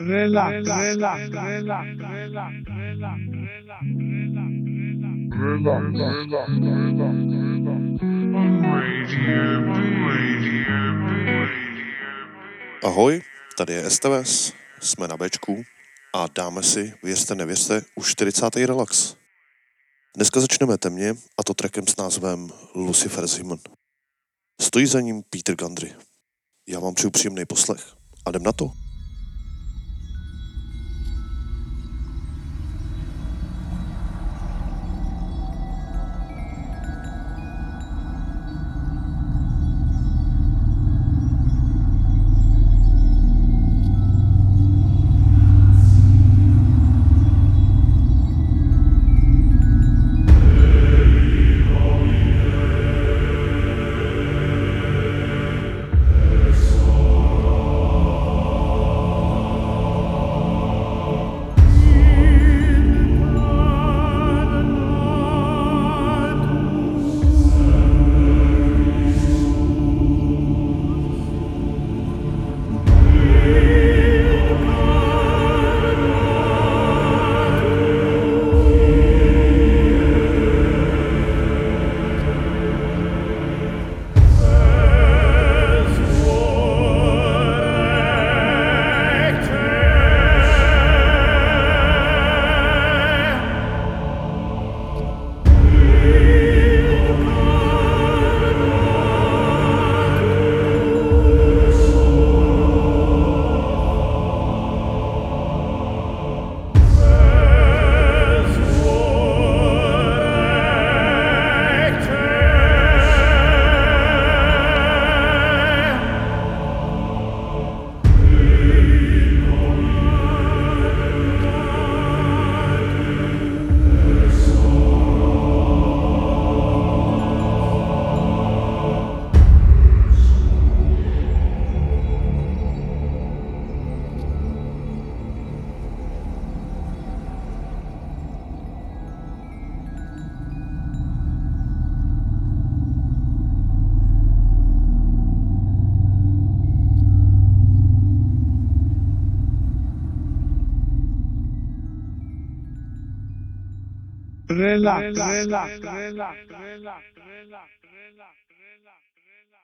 relax, relax, relax, relax, relax, Ahoj, tady je STVS, jsme na Bčku a dáme si, věřte nevěřte, už 40. relax. Dneska začneme temně a to trackem s názvem Lucifer's Human. Stojí za ním Peter Gundry. Já vám přeju příjemný poslech a jdem na to.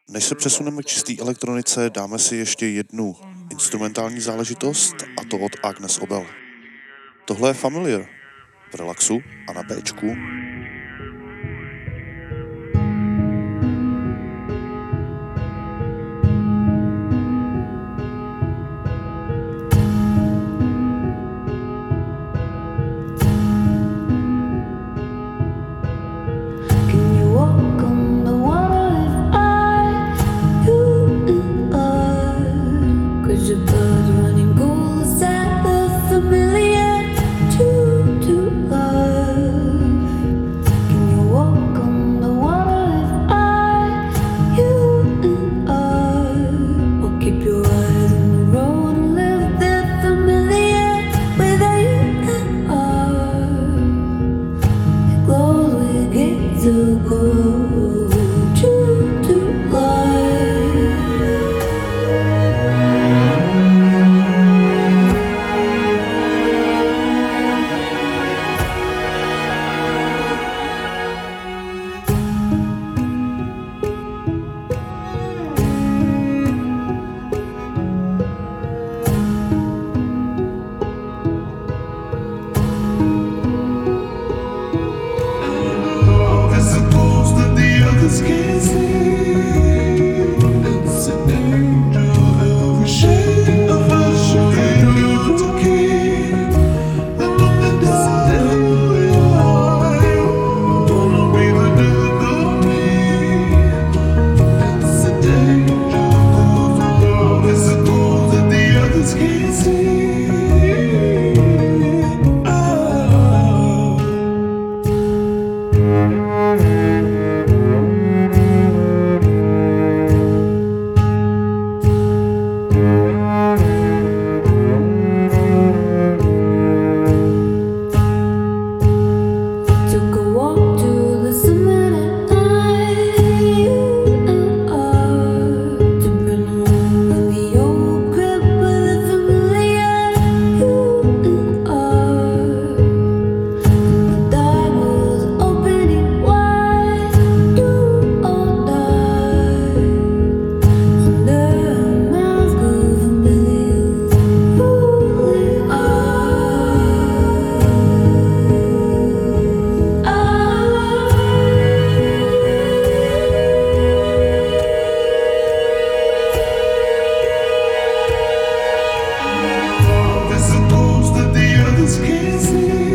Než se přesuneme k čisté elektronice, dáme si ještě jednu instrumentální záležitost a to od Agnes Obel. Tohle je Familiar v relaxu a na Bčku. Cause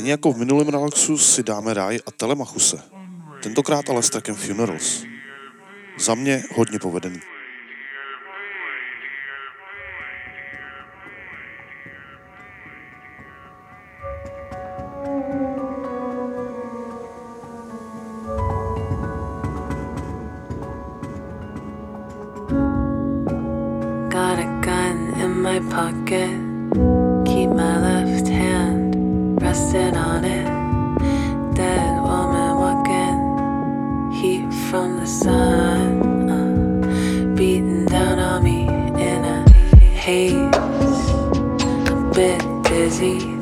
Stejně jako v minulém relaxu si dáme ráj a Telemachuse. Tentokrát ale s trackem Funerals. Za mě hodně povedený. pocket, keep my left hand rested. haze, a bit dizzy.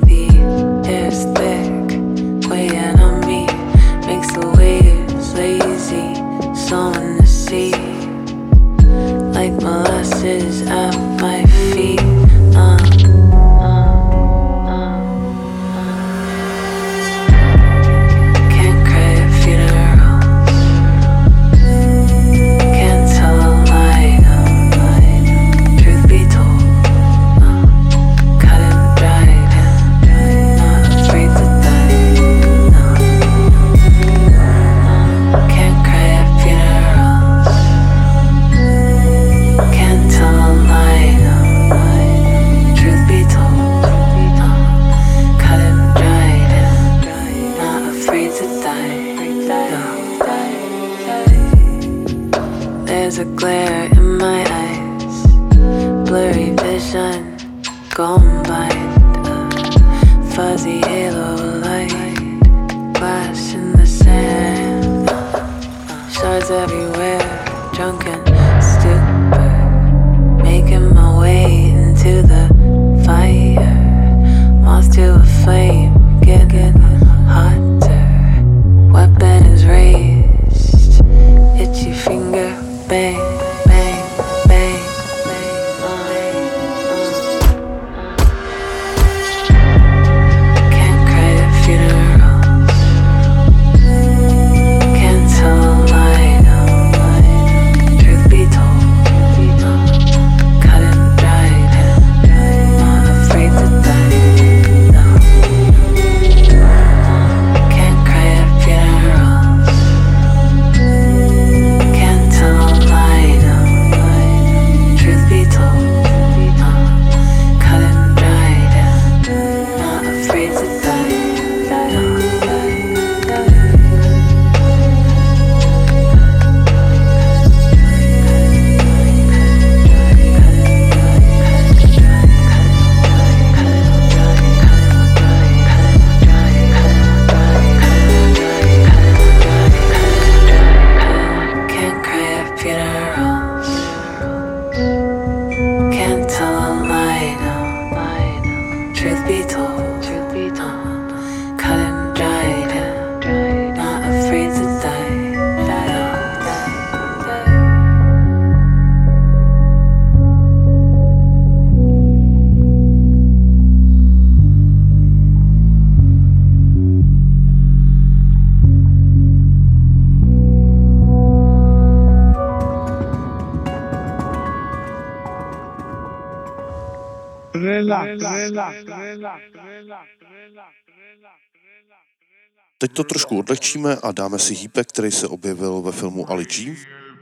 Teď to trošku odlehčíme a dáme si hýpek, který se objevil ve filmu Ali G.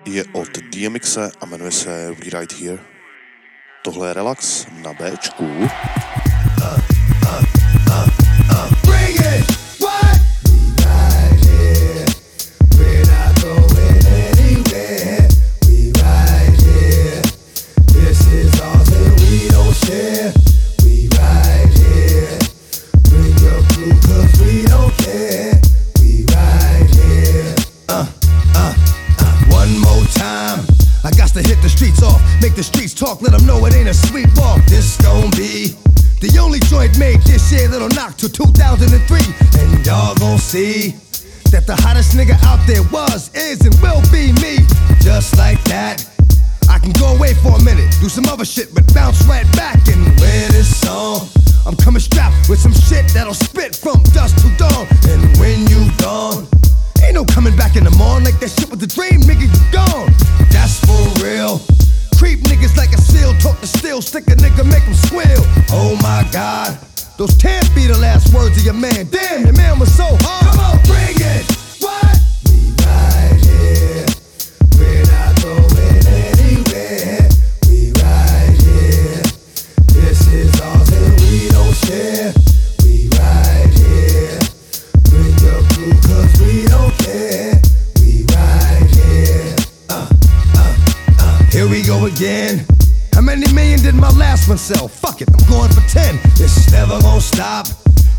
Je od DMXe a jmenuje se We Right Here. Tohle je relax na Bčku. Uh, uh. Time. I got to hit the streets off, make the streets talk, let them know it ain't a sweet walk. This gon' be the only joint made this year that'll knock till 2003. And y'all gon' see that the hottest nigga out there was, is, and will be me. Just like that. I can go away for a minute, do some other shit, but bounce right back and wear this song. I'm coming strapped with some shit that'll spit from dusk to dawn. And when you gone, ain't no coming back in the morning like that shit was a dream, nigga, you gone. That's for real. Creep niggas like a seal, talk the steel, stick a nigga, make him squeal. Oh my god, those can't be the last words of your man. Damn, your man was so hard. Come on, bring it. Again. How many million did my last one sell? Fuck it, I'm going for 10. It's never gonna stop.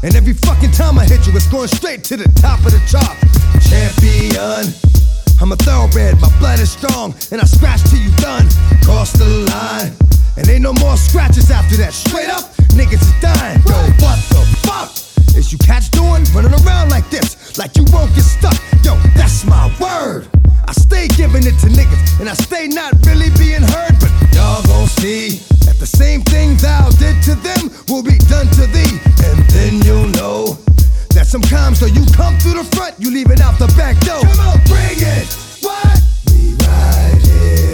And every fucking time I hit you, it's going straight to the top of the chart. Champion. I'm a thoroughbred, my blood is strong, and I scratch till you done. Cross the line, and ain't no more scratches after that. Straight up, niggas is dying. Yo, what the fuck is you cats doing? Running around like this, like you won't get stuck. Yo, that's my word. I stay giving it to niggas, and I stay not really being heard, but y'all gon' see that the same thing thou did to them will be done to thee, and then you'll know that sometimes though you come through the front, you leave it out the back door. Come on, bring it. What? We right here.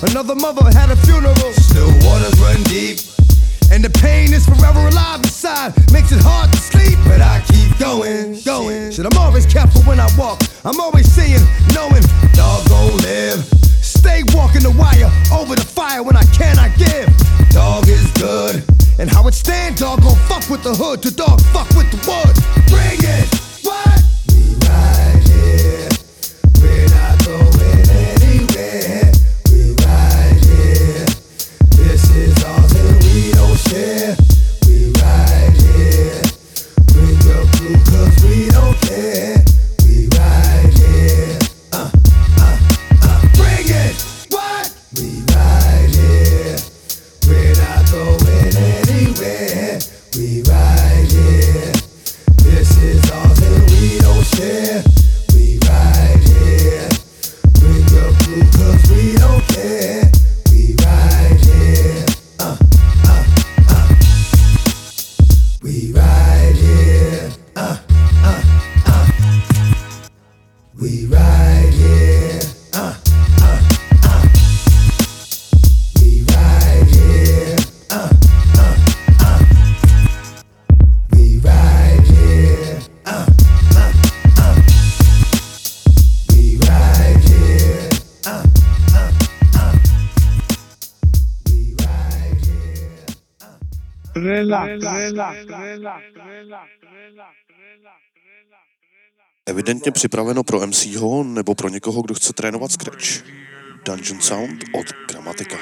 Another mother had a funeral. Still waters run deep. And the pain is forever alive inside. Makes it hard to sleep, but I keep going, going. Shit, I'm always careful when I walk. I'm always seeing, knowing, dog gon' live. Stay walking the wire over the fire when I cannot give. Dog is good. And how it stand, dog gon' fuck with the hood. To dog fuck Evidentně připraveno pro MCho nebo pro někoho, kdo chce trénovat Scratch. Dungeon Sound od Gramatika.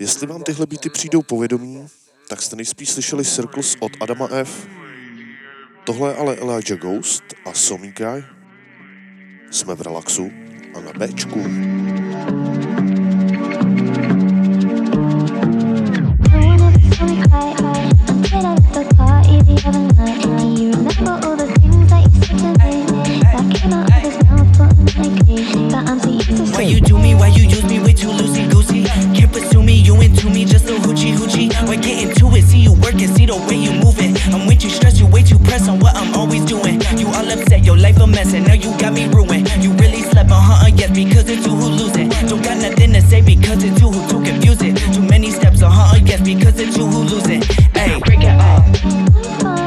Jestli vám tyhle byty přijdou povědomí, tak jste nejspíš slyšeli Circles od Adama F. Tohle je ale Elijah Ghost a Somi Guy. Jsme v relaxu a na Bčku. Hey. Hey. all of this Why you do me, why you use me? Way too loosey-goosey Can't pursue me, you into me, just a hoochie-hoochie Why get into it, see you working, see the way you moving. I'm way too stressed, you way too pressed on what I'm always doing. You all upset, your life a mess, and now you got me ruined. You really slept on Huh? yes, because it's you who losing Don't got nothing to say because it's you who too confusing Too many steps on Huh? yes, because it's you who losing Hey, break it up.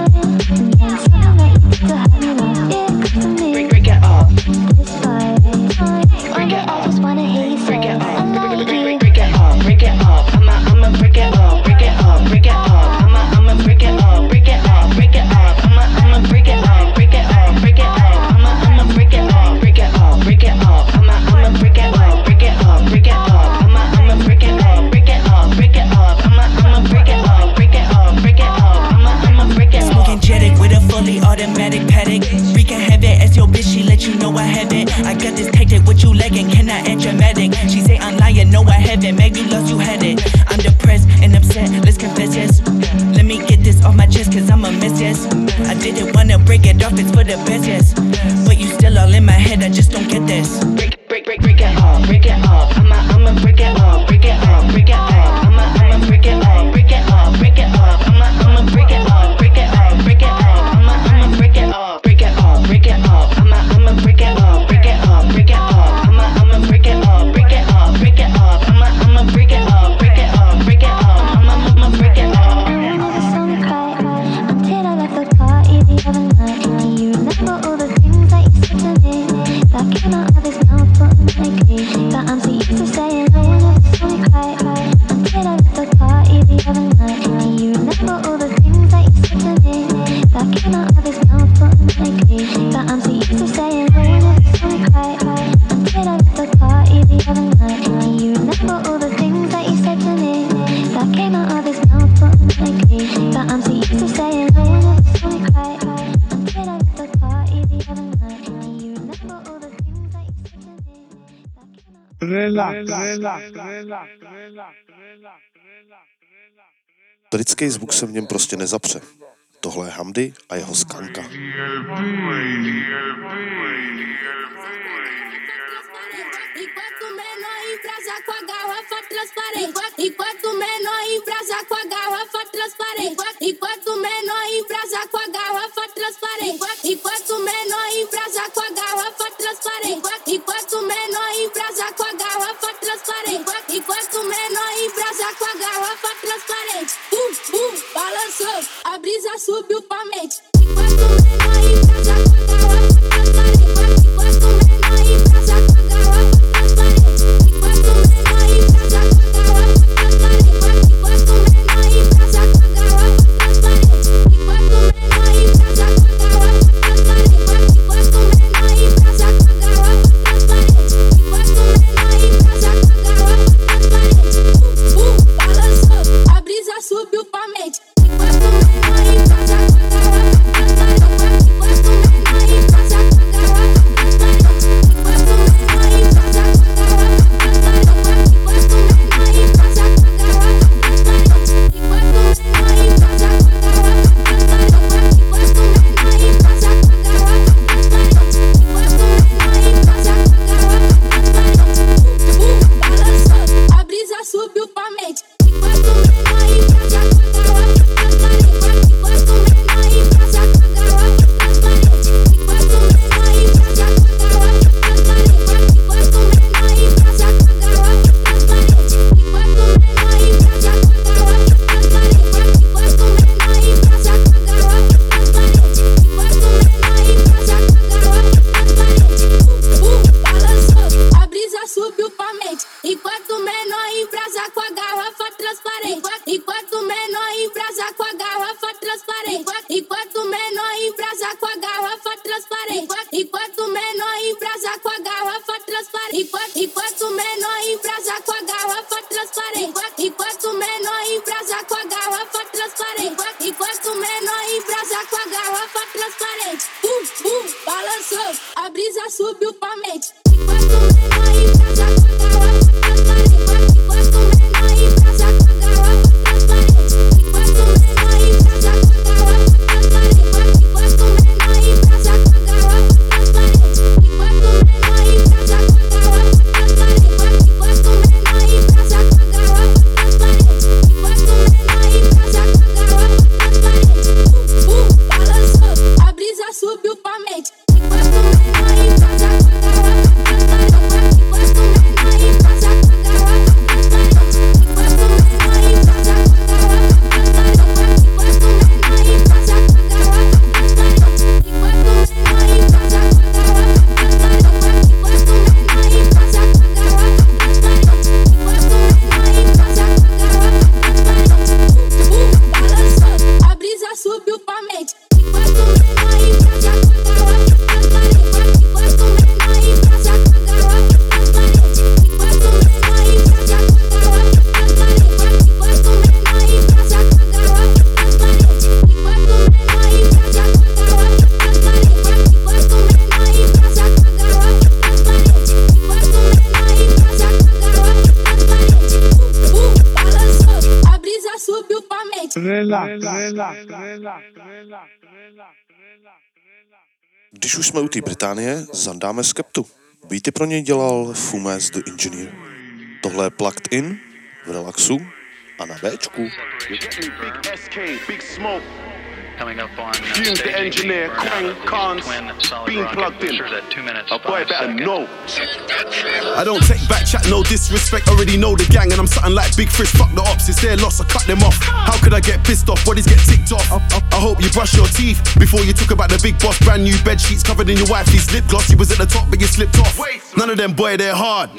Lidský zvuk se v něm prostě nezapře. Tohle je Hamdy a jeho skanka. Enquanto menor embrasa com a garrafa transparente. Enquanto menor embrasa com a garrafa transparente. Enquanto menor embrasa com a garrafa transparente. Enquanto menor embrasa com a garrafa transparente. Enquanto garrafa transparente. Bum, bum, balançou. A brisa subiu pra mente. Enquanto menor e Když už jsme u té Británie, zandáme Skeptu. Beaty pro něj dělal Fumes the Engineer. Tohle je Plugged In v relaxu a na Bčku. Big SK, big smoke. Coming up on uh, Fumez the engineer, 18 for Krang, another Cons, twin solid being plugged in. boosters at two minutes, A boy better know. I don't take back chat, no disrespect. Already know the gang, and I'm something like Big Fish. Fuck the ops, it's their loss. I cut them off. How could I get pissed off? Bodies get ticked off. I hope you brush your teeth before you talk about the big boss. Brand new bed sheets covered in your wifey's lip gloss. You was at the top, but you slipped off. None of them boy, they're hard.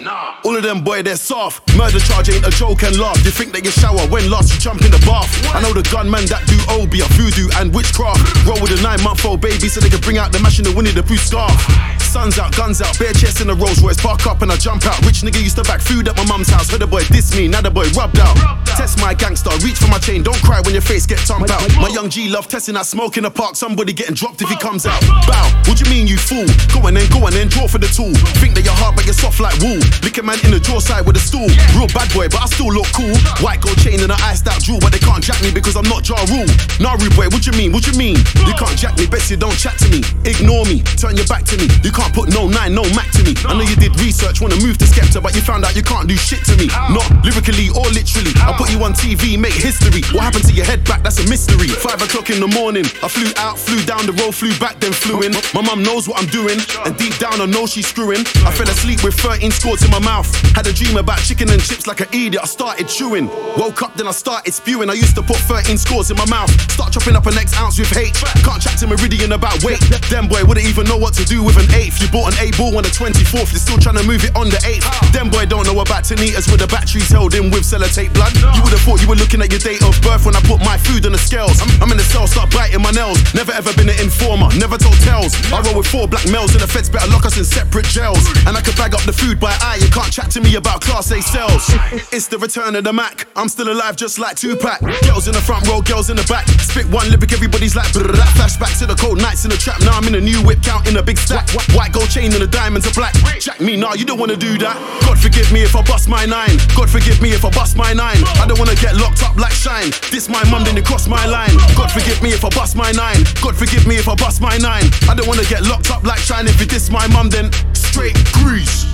All of them boy, they're soft. Murder charge ain't a joke and laugh. You think that you shower when last you jump in the bath? I know the gunman that do OB, a voodoo and witchcraft. Roll with a nine month old baby so they can bring out the mash in the Winnie the Pooh scarf. Sun's out, guns out, bare chest in a Rolls Royce. Park up and I jump out. Rich nigga used to back food at my mum's house. Heard the boy diss me, now the boy rubbed out. Test my gangster, reach for my chain. Don't cry when your face get thumped out. My young G love testing that smoke in the park. Somebody getting dropped if he comes out. Bow, what you mean you fool? Go on then, go on then, draw for the tool. Think that you're hard but you're soft like wool. Lick a man in the jaw side with a stool. Real bad boy, but I still look cool. White gold chain and an iced out jewel, but they can't jack me because I'm not Ja Rule. Naru boy, what you mean? What you mean? You can't jack me, best you don't chat to me. Ignore me, turn your back to me. You can't put no nine, no Mac to me. I know you did research, wanna move to Skepta, but you found out you can't do shit to me. Not lyrically or literally. I put you on TV, make history. What happened to your head back? That's a mystery. Five o'clock in the morning, I flew out, flew down the road, flew back, then flew in. My mum knows what I'm doing, and deep down I know she's screwing. I fell asleep with 13 squads in my mouth. Had a dream about chicken and chips like an idiot. I started chewing. Woke up, then I started spewing. I used to put 13 scores in my mouth. Start chopping up an next ounce with hate. Can't chat to Meridian about weight. Them boy wouldn't even know what to do with an eighth. You bought an A ball on the 24th, you're still trying to move it on the 8th. Them boy don't know about Tanitas with the batteries held in with sellotape blood. You would have thought you were looking at your date of birth when I put my food on the scales. I'm, I'm in the cell, start biting my nails. Never ever been an informer, never told tales. I roll with four black males and the feds better lock us in separate jails. And I could bag up the food by eye, you can't chat to me about class A sales. It's the return of the Mac. I'm still alive just like Tupac. Girls in the front row, girls in the back. Spit one lyric, everybody's like brrr. Flashback to the cold nights in the trap. Now I'm in a new whip, counting a big stack. White gold chain and the diamonds are black. Jack me, nah, you don't wanna do that. God forgive me if I bust my nine. God forgive me if I bust my nine. I don't wanna get locked up like shine. This my mum, then you cross my line. God forgive me if I bust my nine. God forgive me if I bust my nine. I don't wanna get locked up like shine. If you diss my mum, then straight grease.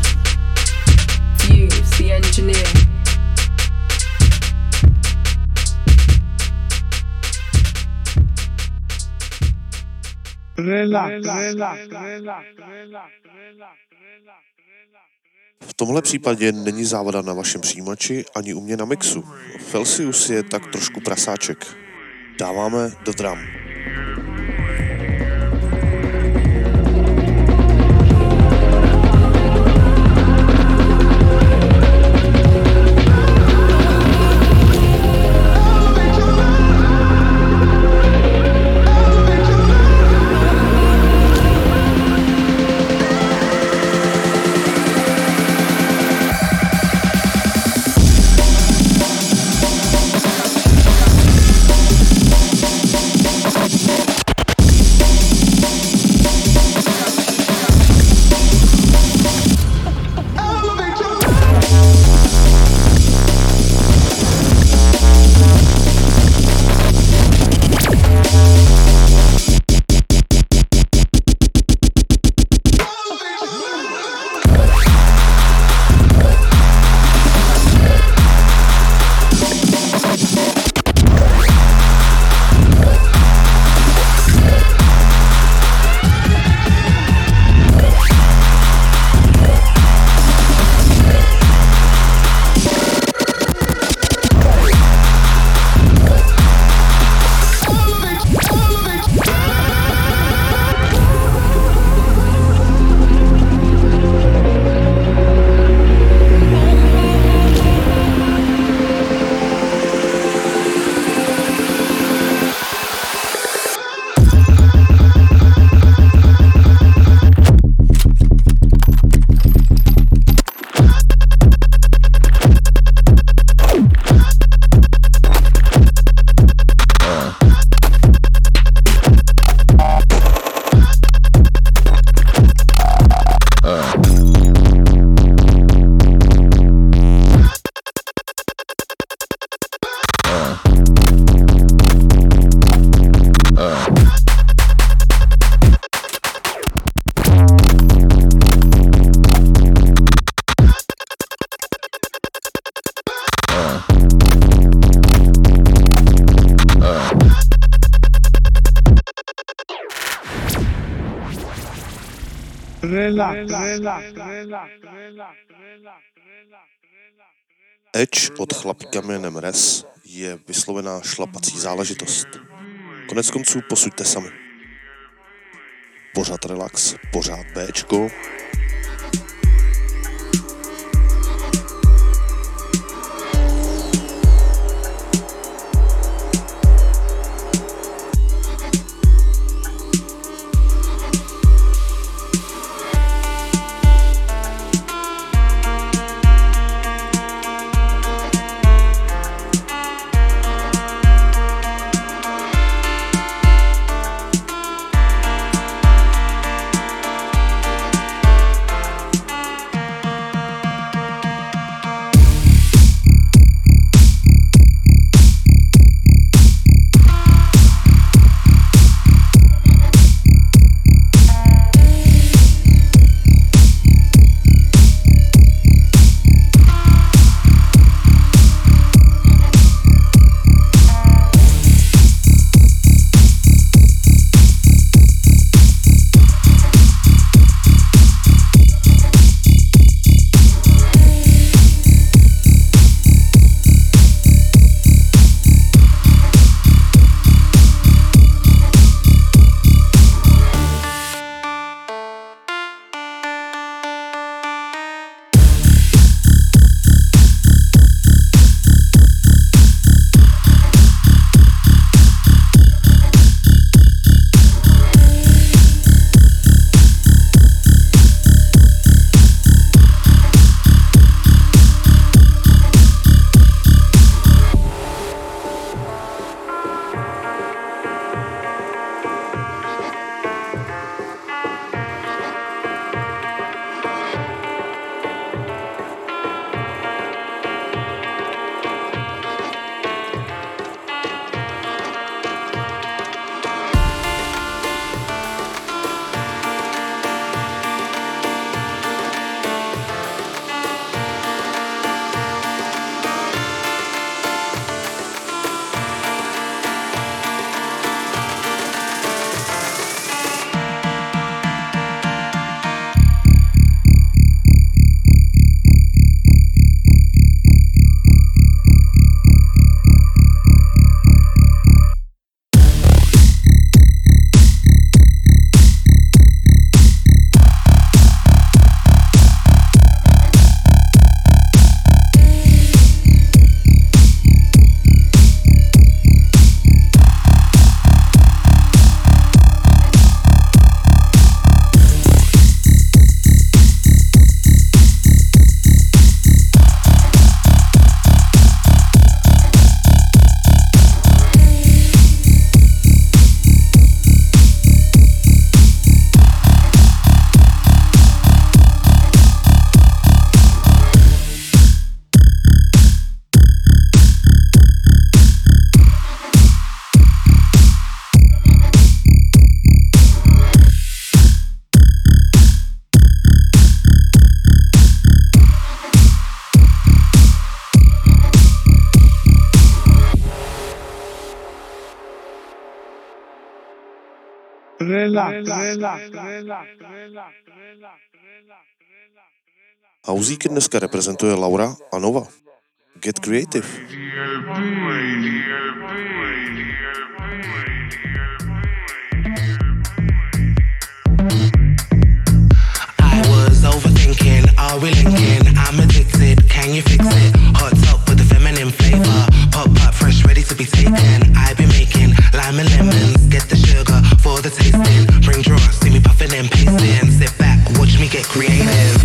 Fuse the engineer. Relax, relax, relax, relax, V tomhle případě není závada na vašem přijímači ani u mě na mixu. Felsius je tak trošku prasáček. Dáváme do drum. Edge od chlapíka jménem Res je vyslovená šlapací záležitost. Konec konců posuďte sami. Pořád relax, pořád Bčko, relax. Hauzíky dneska reprezentuje Laura a Nova. Get creative. I was overthinking, are we linking? I'm addicted, can you fix it? Hot top with the feminine flavor. Pop up fresh, ready to be taken. For. Bring draw, see me puffing and pasting. Sit back, watch me get creative.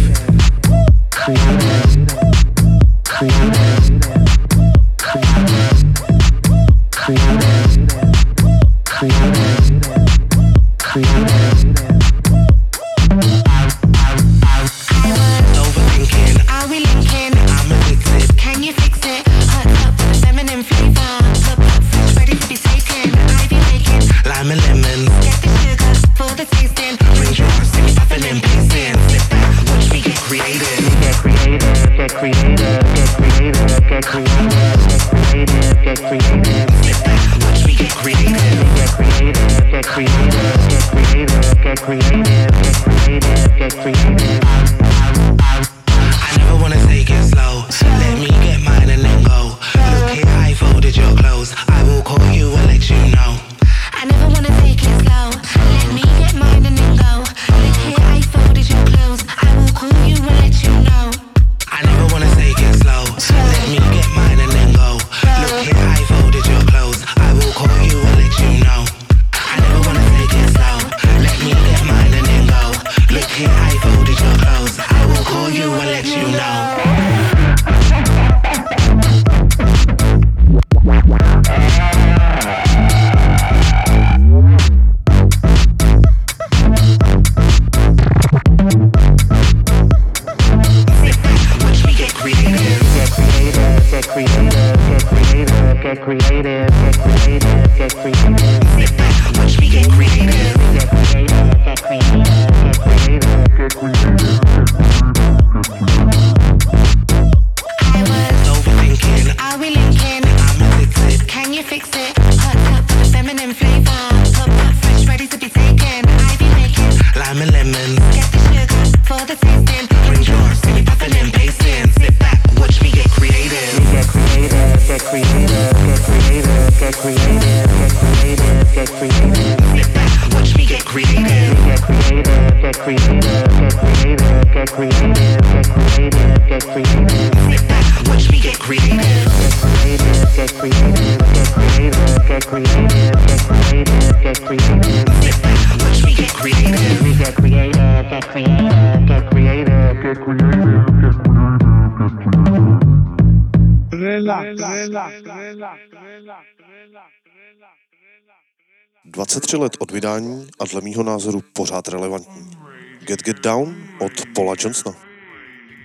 23 let od vydání a dle mýho názoru pořád relevantní. Get Get Down od Paula Johnsona.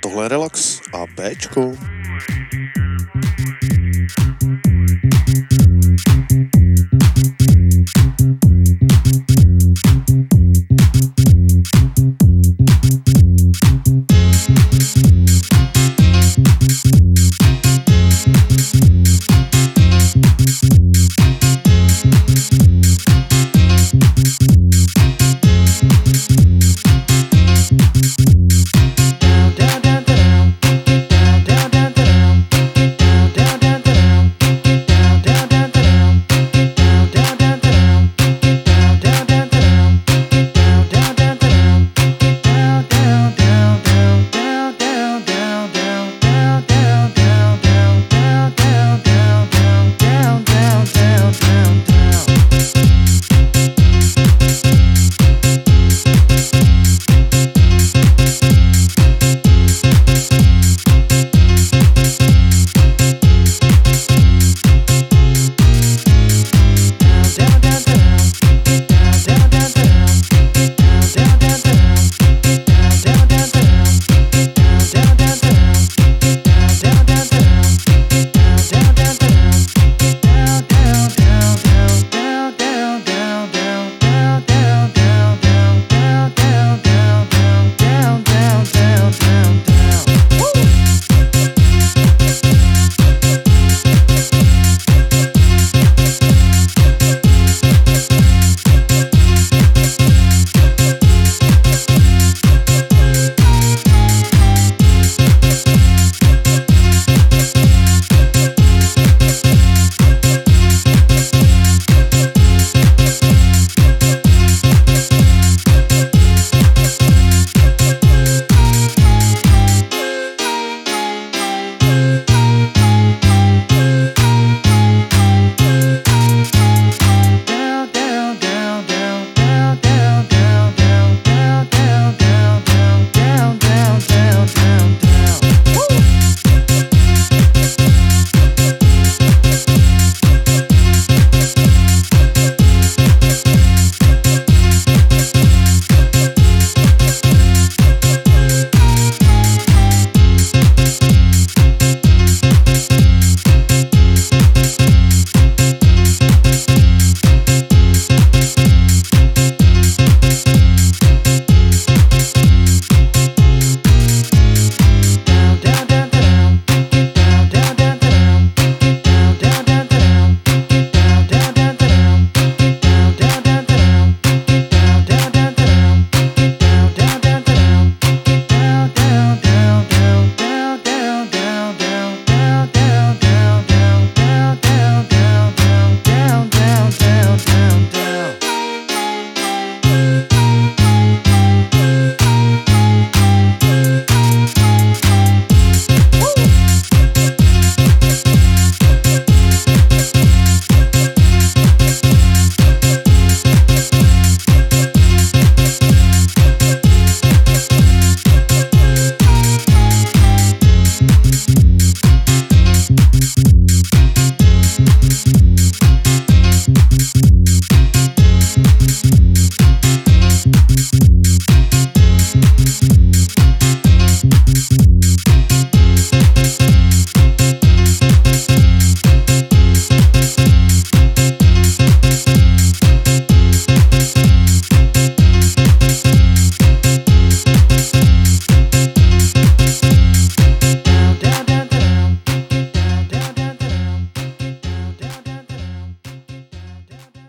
Tohle je Relax a Bčko.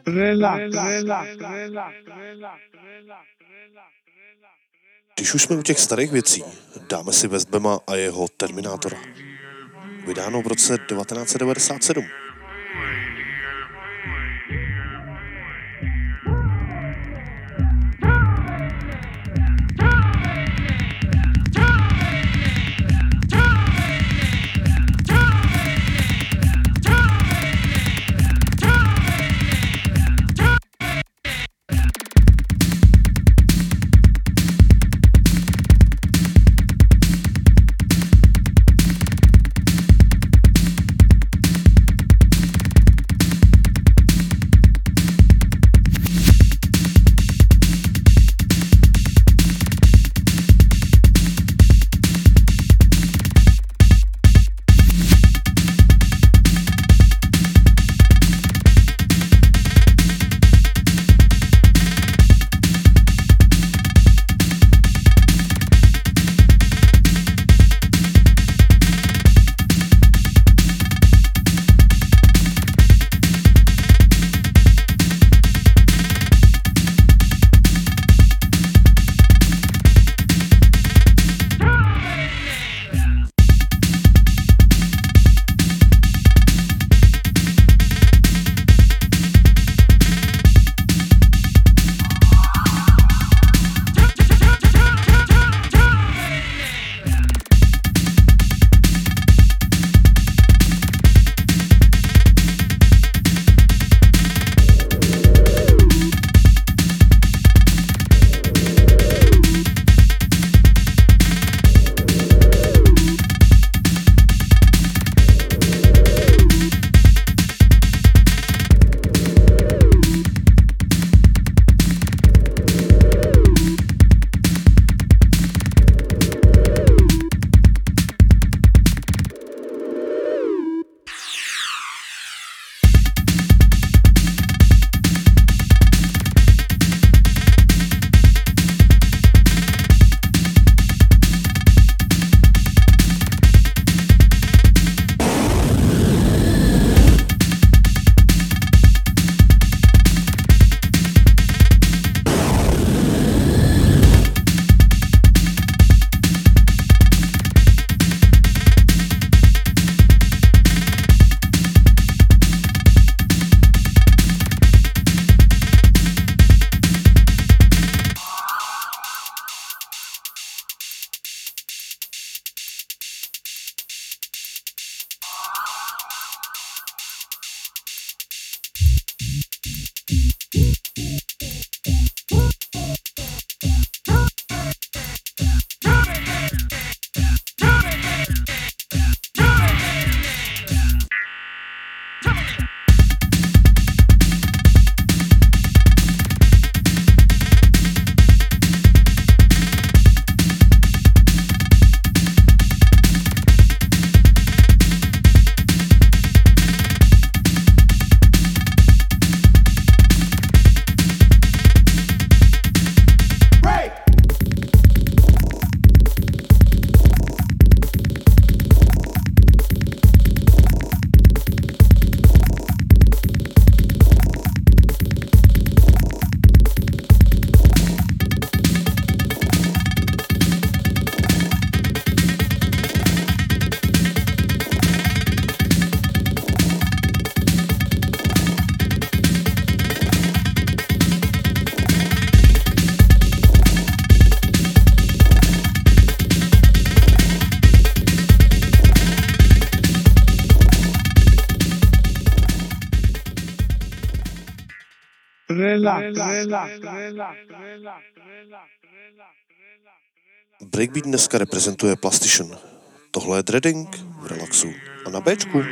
Relax, relax, relax, relax. Když už jsme u těch starých věcí, dáme si Westbema a jeho Terminátora. Vydáno v roce 1997. Breakbeat dneska reprezentuje Plastation. Tohle je Dreading v relaxu a na Bčku.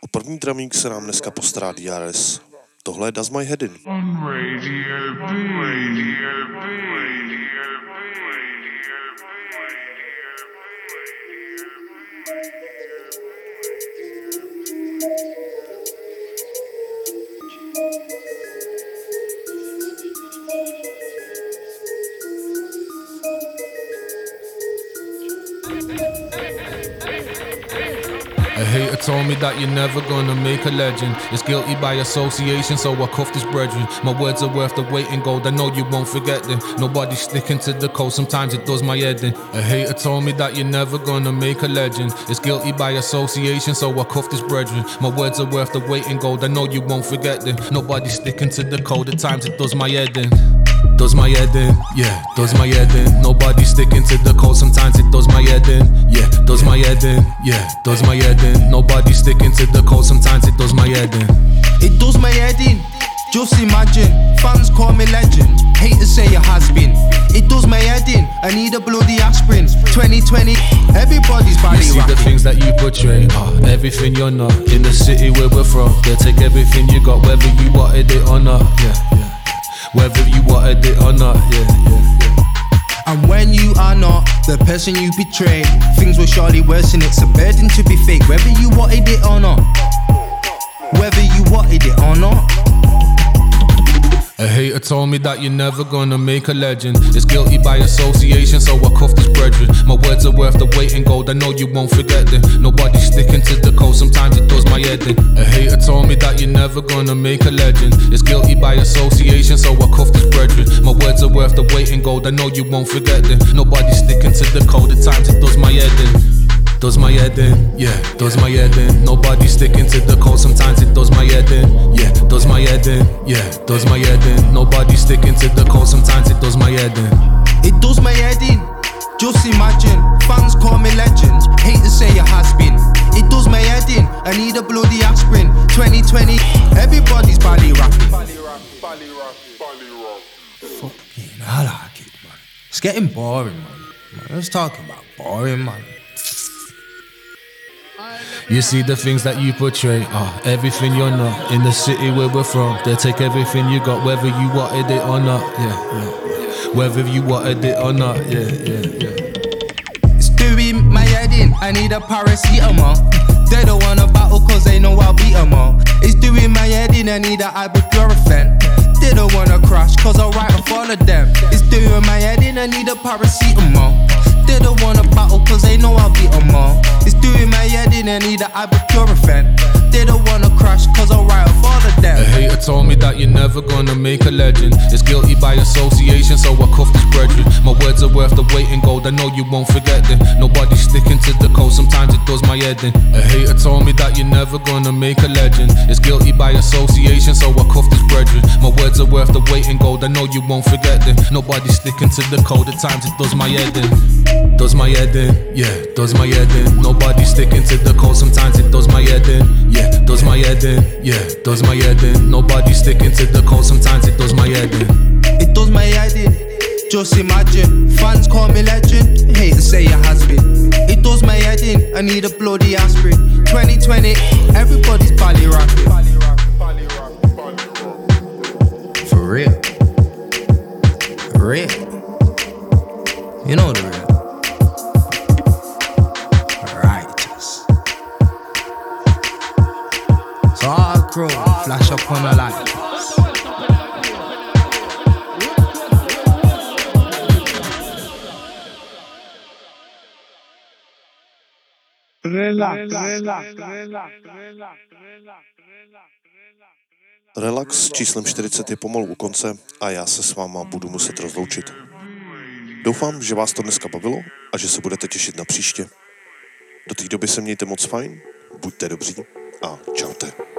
O první dramík se nám dneska postará DRS. Tohle je Does My Head In. On Radio told me that you're never gonna make a legend. It's guilty by association, so I cuffed his brethren. My words are worth the weight in gold, I know you won't forget them. Nobody's sticking to the code, sometimes it does my head in. A hater told me that you're never gonna make a legend. It's guilty by association, so I cuffed his brethren. My words are worth the weight in gold, I know you won't forget them. Nobody's sticking to the code, at times it does my head in. Does my head in, yeah, does my head in. Nobody sticking to the code, sometimes it does my head in, yeah, does my head in, yeah, does my head in. Nobody sticking to the code, sometimes it does my head in. It does my head in. Just imagine, fans call me legend. Hate to say it has been. It does my head in. I need a bloody aspirin. 2020, everybody's body You see the things that you portray, uh, everything you're not. In the city where we're from, they take everything you got, whether you wanted it or not, yeah, yeah. Whether you wanted it or not, yeah, yeah, yeah. And when you are not the person you betray, things will surely worsen. It's a burden to be fake, whether you wanted it or not. Whether you wanted it or not. A hater told me that you're never gonna make a legend. It's guilty by association, so I cuffed his brethren. My words are worth the weight in gold, I know you won't forget them. Nobody's sticking to the code, sometimes it does my head in. A hater told me that you're never gonna make a legend. It's guilty by association, so I cuffed his brethren. My words are worth the weight in gold, I know you won't forget them. Nobody's sticking to the code, at times it does my head in. Does my head in, yeah, does my head in. Nobody sticking to the code, sometimes it does my head in, yeah, does my head in, yeah, does my head in. Nobody sticking to the code, sometimes it does my head in. It does my head in. Just imagine, fans call me legends. Hate to say it has been. It does my head in. I need a bloody aspirin. 2020, everybody's body rocking. Fucking, I like it, man. It's getting boring, man. man. Let's talk about boring, man. You see the things that you portray, uh, everything you're not. In the city where we're from, they take everything you got, whether you wanted it or not, yeah, yeah. Whether you wanted it or not, yeah, yeah, yeah. It's doing my head in. I need a paracetamol. They don't wanna battle cause they know I'll beat 'em all. It's doing my head in. I need a ibuprofen. They don't wanna crash cause I'll write all of them. It's doing my head in. I need a paracetamol. They don't wanna battle cause they know I'll beat 'em all. It's doing my head in. I need a ibuprofen. Don't wanna crash cause I'll write off all of A hater told me that you're never gonna make a legend. It's guilty by association, so I cuffed his brethren. My words are worth the weight in gold, I know you won't forget them. Nobody's sticking to the code, sometimes it does my head in. A hater told me that you're never gonna make a legend. It's guilty by association, so I cuffed his brethren. My words are worth the weight in gold, I know you won't forget them. Nobody's sticking to the code, at times it does my head in. Does my head in, yeah, does my head in. Nobody's sticking to the code, sometimes it does my head in, yeah, does my head in, yeah, does my head in. Nobody sticking to the code, sometimes it does my head in. It does my head in. Just imagine, fans call me legend. Hate to say it has been. It does my head in. I need a bloody aspirin. 2020, everybody's body rocking. For real. For real. You know the flash up on the light. relax, relax, relax, relax, Relax s číslem 40 je pomalu u konce a já se s váma budu muset rozloučit. Doufám, že vás to dneska bavilo a že se budete těšit na příště. Do té doby se mějte moc fajn, buďte dobří a čaute.